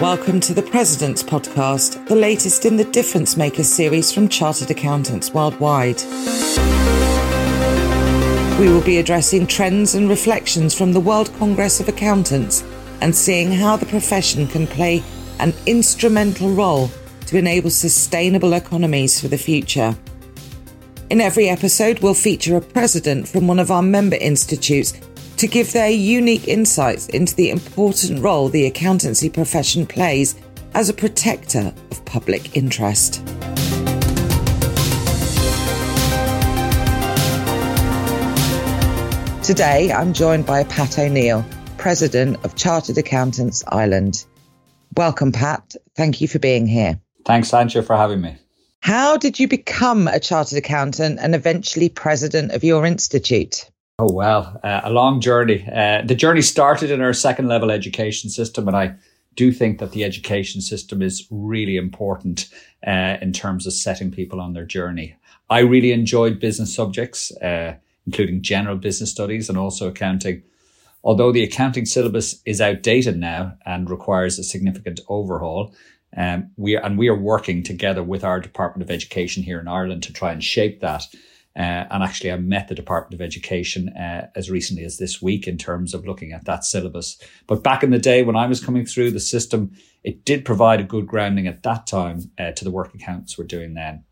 Welcome to the President's Podcast, the latest in the Difference Maker series from Chartered Accountants Worldwide. We will be addressing trends and reflections from the World Congress of Accountants and seeing how the profession can play an instrumental role to enable sustainable economies for the future. In every episode, we'll feature a president from one of our member institutes to give their unique insights into the important role the accountancy profession plays as a protector of public interest. Today, I'm joined by Pat O'Neill, President of Chartered Accountants Ireland. Welcome, Pat. Thank you for being here. Thanks, Antje, for having me. How did you become a chartered accountant and eventually president of your institute? Oh, well, uh, a long journey. Uh, the journey started in our second level education system, and I do think that the education system is really important uh, in terms of setting people on their journey. I really enjoyed business subjects. Uh, including general business studies and also accounting. Although the accounting syllabus is outdated now and requires a significant overhaul, um, we and we are working together with our Department of Education here in Ireland to try and shape that. Uh, and actually, I met the Department of Education uh, as recently as this week in terms of looking at that syllabus. But back in the day when I was coming through the system, it did provide a good grounding at that time uh, to the work accounts we're doing then.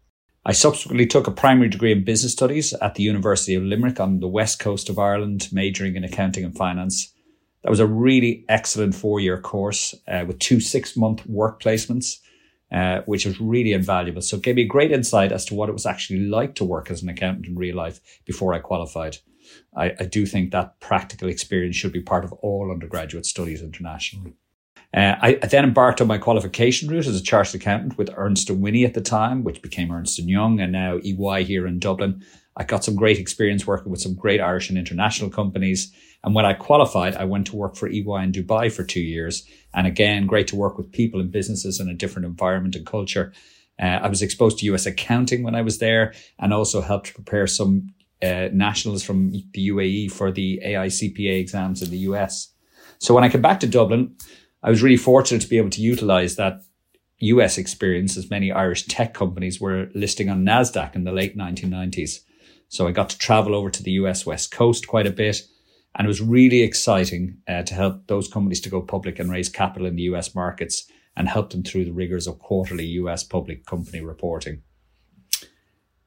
I subsequently took a primary degree in business studies at the University of Limerick on the west coast of Ireland, majoring in accounting and finance. That was a really excellent four year course uh, with two six month work placements, uh, which was really invaluable. So it gave me great insight as to what it was actually like to work as an accountant in real life before I qualified. I, I do think that practical experience should be part of all undergraduate studies internationally. Uh, I, I, then embarked on my qualification route as a chartered accountant with Ernst & Whinney at the time, which became Ernst & Young and now EY here in Dublin. I got some great experience working with some great Irish and international companies. And when I qualified, I went to work for EY in Dubai for two years. And again, great to work with people and businesses in a different environment and culture. Uh, I was exposed to US accounting when I was there and also helped prepare some uh, nationals from the UAE for the AICPA exams in the US. So when I came back to Dublin, I was really fortunate to be able to utilize that US experience as many Irish tech companies were listing on NASDAQ in the late 1990s. So I got to travel over to the US West Coast quite a bit. And it was really exciting uh, to help those companies to go public and raise capital in the US markets and help them through the rigors of quarterly US public company reporting.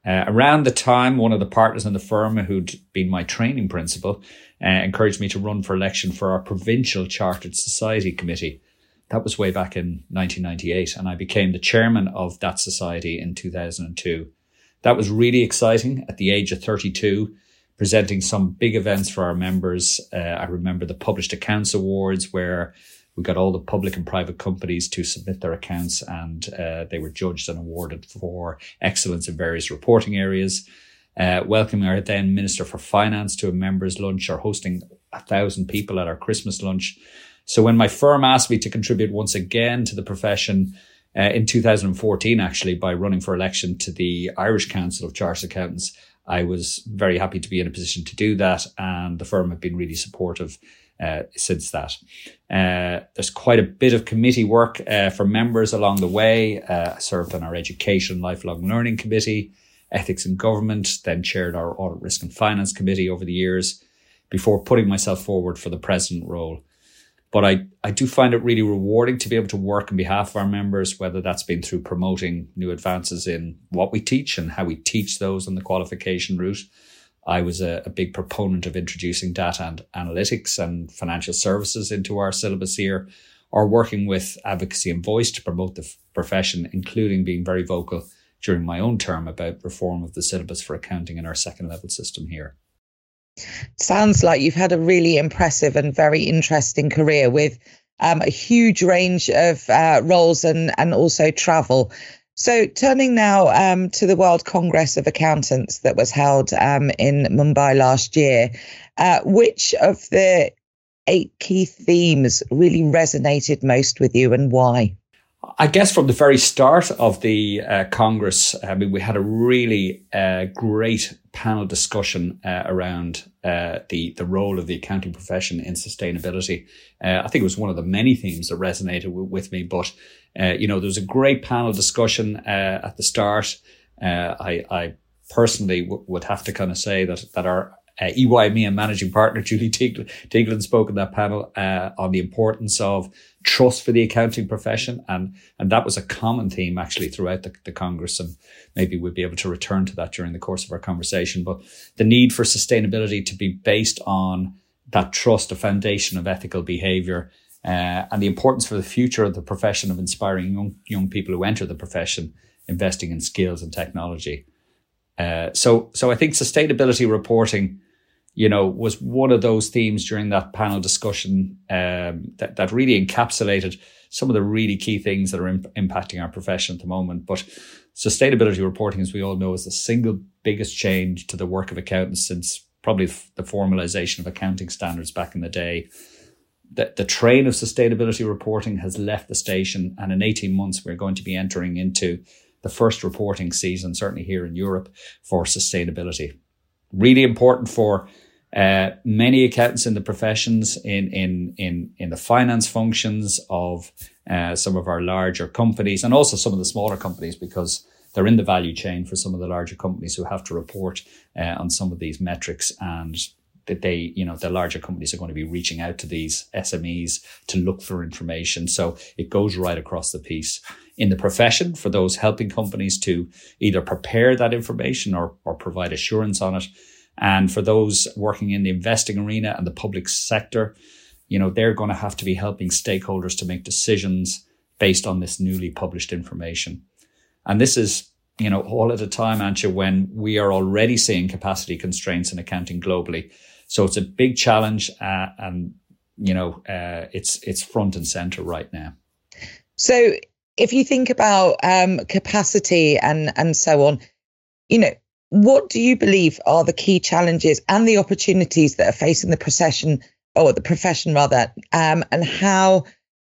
Uh, around the time, one of the partners in the firm who'd been my training principal uh, encouraged me to run for election for our provincial chartered society committee. That was way back in 1998, and I became the chairman of that society in 2002. That was really exciting at the age of 32, presenting some big events for our members. Uh, I remember the Published Accounts Awards, where we got all the public and private companies to submit their accounts and uh, they were judged and awarded for excellence in various reporting areas. Uh, welcoming our then Minister for Finance to a members' lunch or hosting a thousand people at our Christmas lunch. So when my firm asked me to contribute once again to the profession uh, in 2014, actually, by running for election to the Irish Council of Chartered Accountants, I was very happy to be in a position to do that. And the firm have been really supportive uh, since that. Uh, there's quite a bit of committee work uh, for members along the way. Uh, I served on our Education Lifelong Learning Committee, Ethics and Government, then chaired our Audit Risk and Finance Committee over the years before putting myself forward for the president role. But I, I do find it really rewarding to be able to work on behalf of our members, whether that's been through promoting new advances in what we teach and how we teach those on the qualification route, I was a, a, big proponent of introducing data and analytics and financial services into our syllabus here, or working with advocacy and voice to promote the f- profession, including being very vocal during my own term about reform of the syllabus for accounting in our second level system here. Sounds like you've had a really impressive and very interesting career with um, a huge range of uh, roles and, and also travel. So, turning now um, to the World Congress of Accountants that was held um, in Mumbai last year, uh, which of the eight key themes really resonated most with you and why? I guess from the very start of the uh, Congress, I mean, we had a really uh, great panel discussion uh, around uh, the the role of the accounting profession in sustainability. Uh, I think it was one of the many themes that resonated w- with me. But uh, you know, there was a great panel discussion at the start. I, I personally w- would have to kind of say that that our uh, and managing partner Julie Teigland spoke in that panel uh, on the importance of trust for the accounting profession, and and that was a common theme actually throughout the, the Congress, and maybe we'll be able to return to that during the course of our conversation. But the need for sustainability to be based on that trust, a foundation of ethical behaviour, uh, and the importance for the future of the profession of inspiring young young people who enter the profession, investing in skills and technology. Uh, so, so I think sustainability reporting, you know, was one of those themes during that panel discussion um, that that really encapsulated some of the really key things that are imp- impacting our profession at the moment. But sustainability reporting, as we all know, is the single biggest change to the work of accountants since probably the formalization of accounting standards back in the day. The, the train of sustainability reporting has left the station, and in 18 months, we're going to be entering into the first reporting season, certainly here in Europe, for sustainability. Really important for uh, many accountants in the professions, in in in in the finance functions of uh, some of our larger companies, and also some of the smaller companies, because they're in the value chain for some of the larger companies who have to report uh, on some of these metrics and that they, you know, the larger companies are going to be reaching out to these SMEs to look for information. So it goes right across the piece in the profession for those helping companies to either prepare that information or, or provide assurance on it. And for those working in the investing arena and the public sector, you know, they're going to have to be helping stakeholders to make decisions based on this newly published information. And this is, you know, all at a time, Antje, when we are already seeing capacity constraints in accounting globally. So it's a big challenge, uh, and you know, uh, it's it's front and center right now. So if you think about um, capacity and and so on, you know, what do you believe are the key challenges and the opportunities that are facing the profession, or the profession rather, um, and how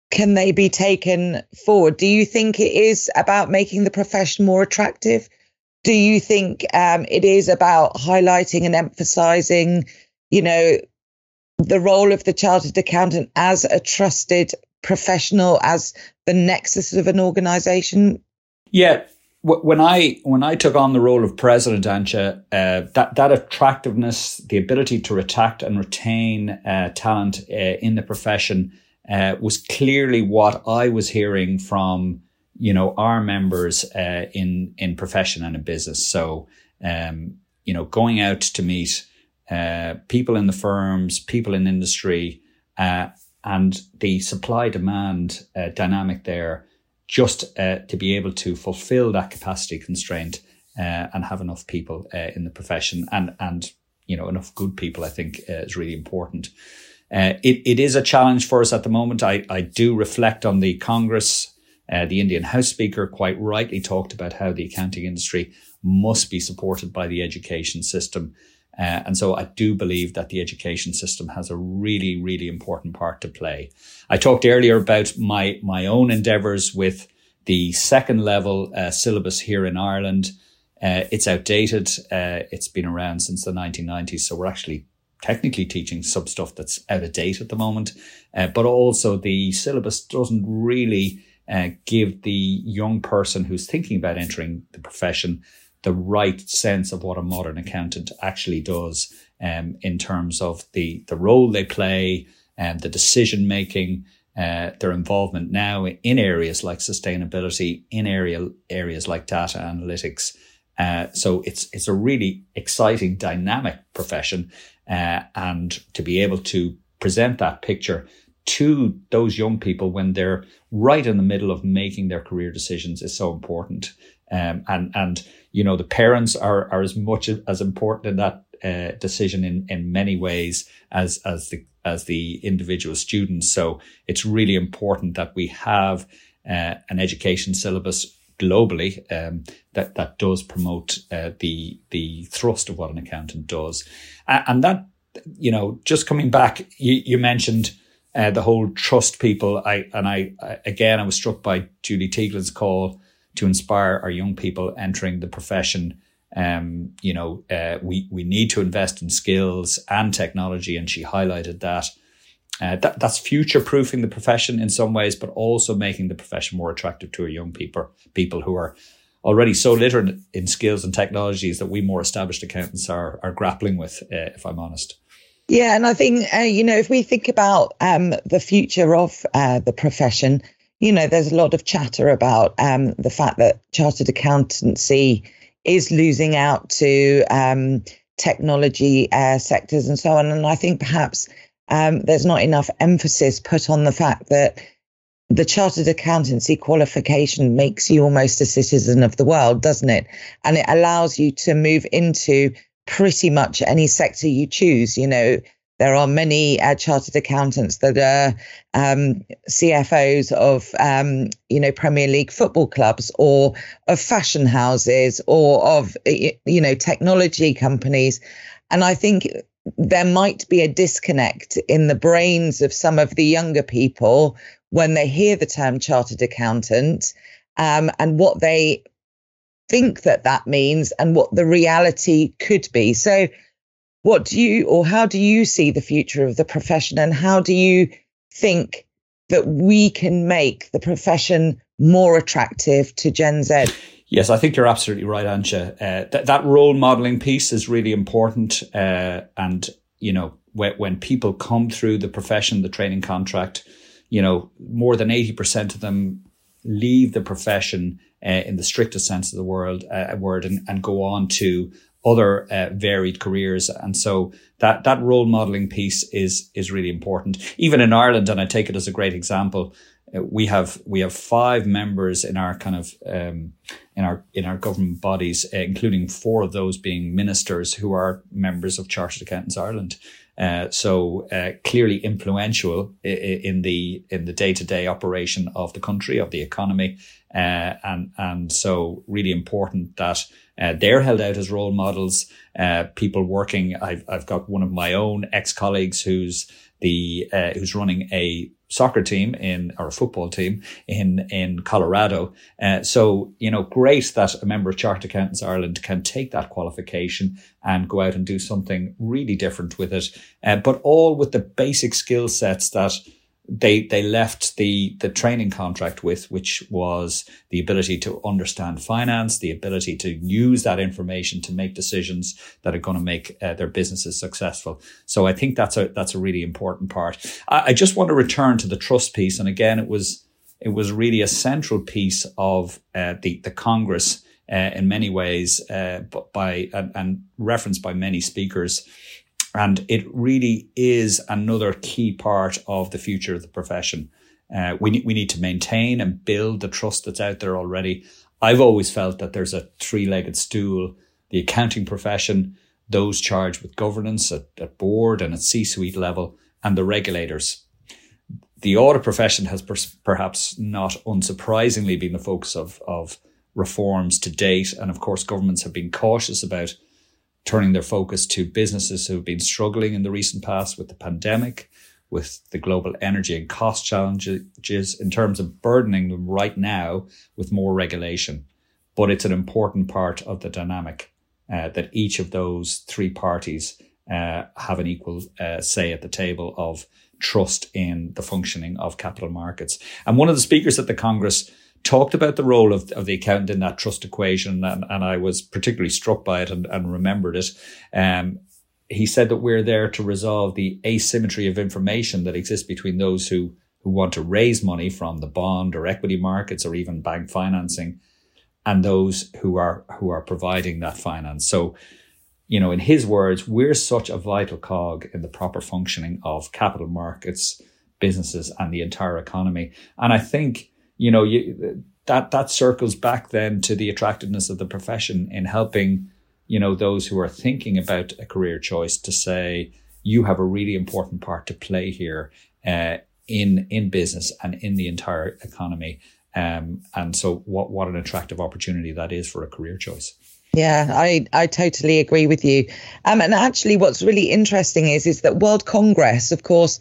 can they be taken forward? Do you think it is about making the profession more attractive? Do you think um, it is about highlighting and emphasizing, you know, the role of the chartered accountant as a trusted professional as the nexus of an organization? Yeah. When I when I took on the role of president, Antje, uh, that that attractiveness, the ability to attract and retain uh, talent uh, in the profession, uh, was clearly what I was hearing from you know our members uh, in in profession and in business. So um, you know, going out to meet uh, people in the firms, people in industry, and the supply demand uh, dynamic there just uh, to be able to fulfill that capacity constraint uh, and have enough people uh, in the profession and and you know enough good people I think uh, is really important. Uh, it, it is a challenge for us at the moment. I, I do reflect on the Congress. the Indian House Speaker quite rightly talked about how the accounting industry must be supported by the education system uh, and so I do believe that the education system has a really, really important part to play. I talked earlier about my, my own endeavors with the second level uh, syllabus here in Ireland. Uh, it's outdated. Uh, it's been around since the 1990s. So we're actually technically teaching some stuff that's out of date at the moment. Uh, but also the syllabus doesn't really uh, give the young person who's thinking about entering the profession the right sense of what a modern accountant actually does um, in terms of the, the role they play and the decision making, uh, their involvement now in areas like sustainability, in area areas like data analytics. Uh, so it's it's a really exciting, dynamic profession, uh, and to be able to present that picture to those young people when they're right in the middle of making their career decisions is so important. Um, and and you know the parents are are as much as important in that uh, decision in in many ways as as the as the individual students. So it's really important that we have uh, an education syllabus globally um, that that does promote uh, the the thrust of what an accountant does, and that you know just coming back, you, you mentioned. Uh, the whole trust people. I and I, I again I was struck by Julie Teigland's call to inspire our young people entering the profession Um, you know, uh, we we need to invest in skills and technology, and she highlighted that. Uh, that that's future proofing the profession in some ways, but also making the profession more attractive to our young people, people who are already so literate in skills and technologies that we more established accountants are are grappling with. Uh, if I'm honest. Yeah, and I think uh, you know if we think about um, the future of uh, the profession, you know, there's a lot of chatter about um, the fact that chartered accountancy is losing out to um, technology uh, sectors and so on. And I think perhaps um, there's not enough emphasis put on the fact that the chartered accountancy qualification makes you almost a citizen of the world, doesn't it? And it allows you to move into pretty much any sector you choose. You know, there are many uh, chartered accountants that are um, CFOs of, um, you know, Premier League football clubs or of fashion houses or of, you know, technology companies. And I think there might be a disconnect in the brains of some of the younger people when they hear the term chartered accountant um, and what they think that that means and what the reality could be. So, what do you or how do you see the future of the profession and how do you think that we can make the profession more attractive to Gen Z? Yes, I think you're absolutely right, Antje. Uh, th- that role modeling piece is really important. Uh, and, you know, when, when people come through the profession, the training contract, you know, more than 80% of them leave the profession uh, in the strictest sense of the word, uh, word and, and go on to other uh, varied careers. And so that, that role modeling piece is, is really important. Even in Ireland, and I take it as a great example, uh, we have, we have five members in our kind of, um, in our, in our government bodies, uh, including four of those being ministers who are members of Chartered Accountants Ireland. Uh, so uh, clearly influential in the in the day to day operation of the country of the economy, uh, and and so really important that uh, they're held out as role models. Uh, people working. I've I've got one of my own ex colleagues who's the who's running a soccer team in or a football team in in Colorado. Uh, so you know, great that a member of Chartered Accountants Ireland can take that qualification and go out and do something really different with it, uh, but all with the basic skill sets that they they left the the training contract with, which was the ability to understand finance, the ability to use that information to make decisions that are going to make uh, their businesses successful. So I think that's a that's a really important part. I, I just want to return to the trust piece, and again, it was it was really a central piece of uh, the the Congress uh, in many ways, uh, by and, and referenced by many speakers. And it really is another key part of the future of the profession. Uh, we, need, we need to maintain and build the trust that's out there already. I've always felt that there's a three legged stool the accounting profession, those charged with governance at, at board and at C suite level, and the regulators. The audit profession has per- perhaps not unsurprisingly been the focus of, of reforms to date. And of course, governments have been cautious about turning their focus to businesses who have been struggling in the recent past with the pandemic, with the global energy and cost challenges in terms of burdening them right now with more regulation. But it's an important part of the dynamic uh, that each of those three parties uh, have an equal uh, say at the table of trust in the functioning of capital markets. And one of the speakers at the Congress talked about the role of, of the accountant in that trust equation, and, and I was particularly struck by it and, and remembered it. Um, he said that we're there to resolve the asymmetry of information that exists between those who, who want to raise money from the bond or equity markets or even bank financing and those who are who are providing that finance. So, you know, in his words, we're such a vital cog in the proper functioning of capital markets, businesses, and the entire economy. And I think you know, you, that that circles back then to the attractiveness of the profession in helping, you know, those who are thinking about a career choice to say you have a really important part to play here uh, in in business and in the entire economy. Um, and so, what what an attractive opportunity that is for a career choice. Yeah, I, I totally agree with you. Um, and actually, what's really interesting is is that World Congress, of course,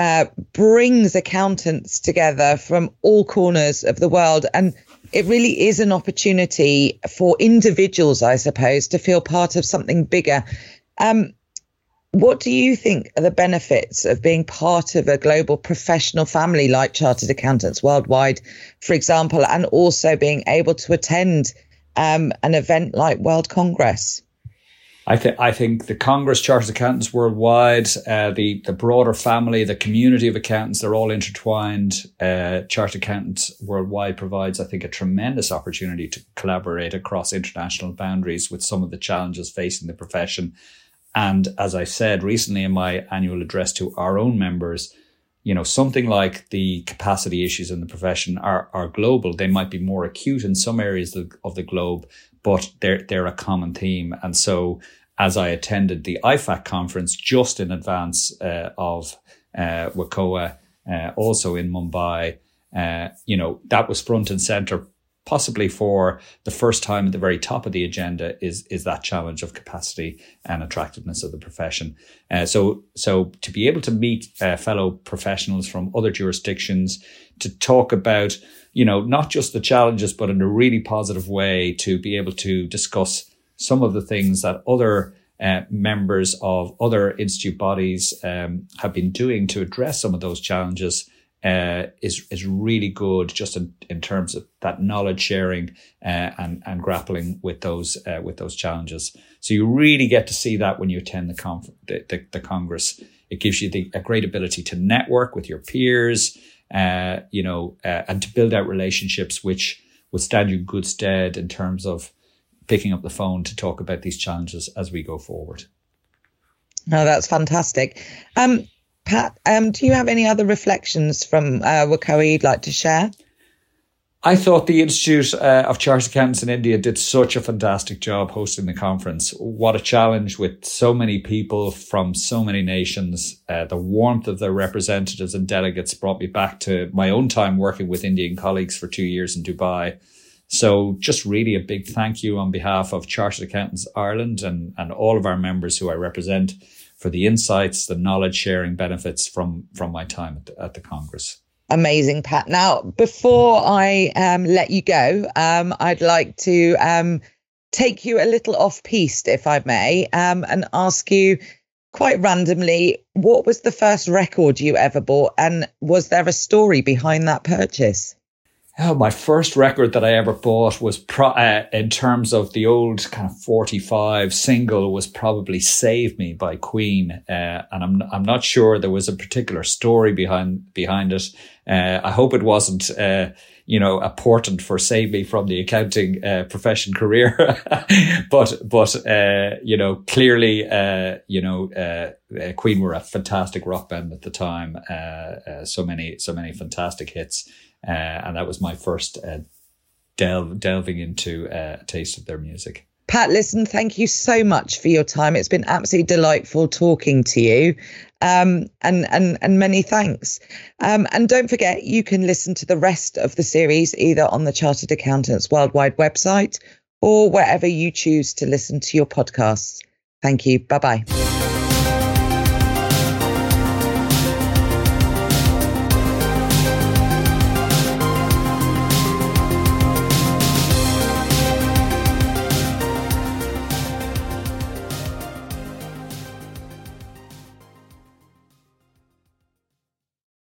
uh, brings accountants together from all corners of the world. And it really is an opportunity for individuals, I suppose, to feel part of something bigger. Um, what do you think are the benefits of being part of a global professional family like Chartered Accountants Worldwide, for example, and also being able to attend um, an event like World Congress? I think I think the Congress Chartered Accountants worldwide, uh, the the broader family, the community of accountants, they're all intertwined. Uh, Chartered Accountants worldwide provides, I think, a tremendous opportunity to collaborate across international boundaries with some of the challenges facing the profession. And as I said recently in my annual address to our own members, you know, something like the capacity issues in the profession are, are global. They might be more acute in some areas of, the globe, but they're, they're a common theme. And so as I attended the IFAC conference just in advance uh, of uh, WCOA, uh, also in Mumbai, uh, you know, that was front and center possibly for the first time at the very top of the agenda is is that challenge of capacity and attractiveness of the profession. Uh, so so to be able to meet uh, fellow professionals from other jurisdictions to talk about you know not just the challenges but in a really positive way to be able to discuss some of the things that other uh, members of other institute bodies um, have been doing to address some of those challenges uh, is is really good just in, in terms of that knowledge sharing uh, and and grappling with those uh, with those challenges. So you really get to see that when you attend the conf- the, the, the, congress. It gives you the, a great ability to network with your peers, uh, you know, uh, and to build out relationships which would stand you in good stead in terms of picking up the phone to talk about these challenges as we go forward. Oh, that's fantastic. Um, Pat, um, do you have any other reflections from uh, WCOA you'd like to share? I thought the Institute uh, of Chartered Accountants in India did such a fantastic job hosting the conference. What a challenge with so many people from so many nations. Uh, the warmth of their representatives and delegates brought me back to my own time working with Indian colleagues for two years in Dubai. So just really a big thank you on behalf of Chartered Accountants Ireland and, and all of our members who I represent for the insights, the knowledge sharing benefits from from my time at the, at the Congress. Amazing, Pat. Now, before I um, let you go, um, I'd like to um, take you a little off piste, if I may, um, and ask you quite randomly what was the first record you ever bought, and was there a story behind that purchase? Oh, my first record that I ever bought was pro- uh, in terms of the old kind of 45 single was probably Save Me by Queen. Uh, and I'm, I'm not sure there was a particular story behind, behind it. Uh, I hope it wasn't, uh, you know, a portent for Save Me from the accounting uh, profession career. but, but, uh, you know, clearly, you know, Queen were a fantastic rock band at the time. so many, so many fantastic hits. Uh, and that was my first uh, delve, delving into uh, a taste of their music. Pat, listen, thank you so much for your time. It's been absolutely delightful talking to you. Um, and, and, and many thanks. Um, and don't forget, you can listen to the rest of the series either on the Chartered Accountants Worldwide website or wherever you choose to listen to your podcasts. Thank you. Bye bye.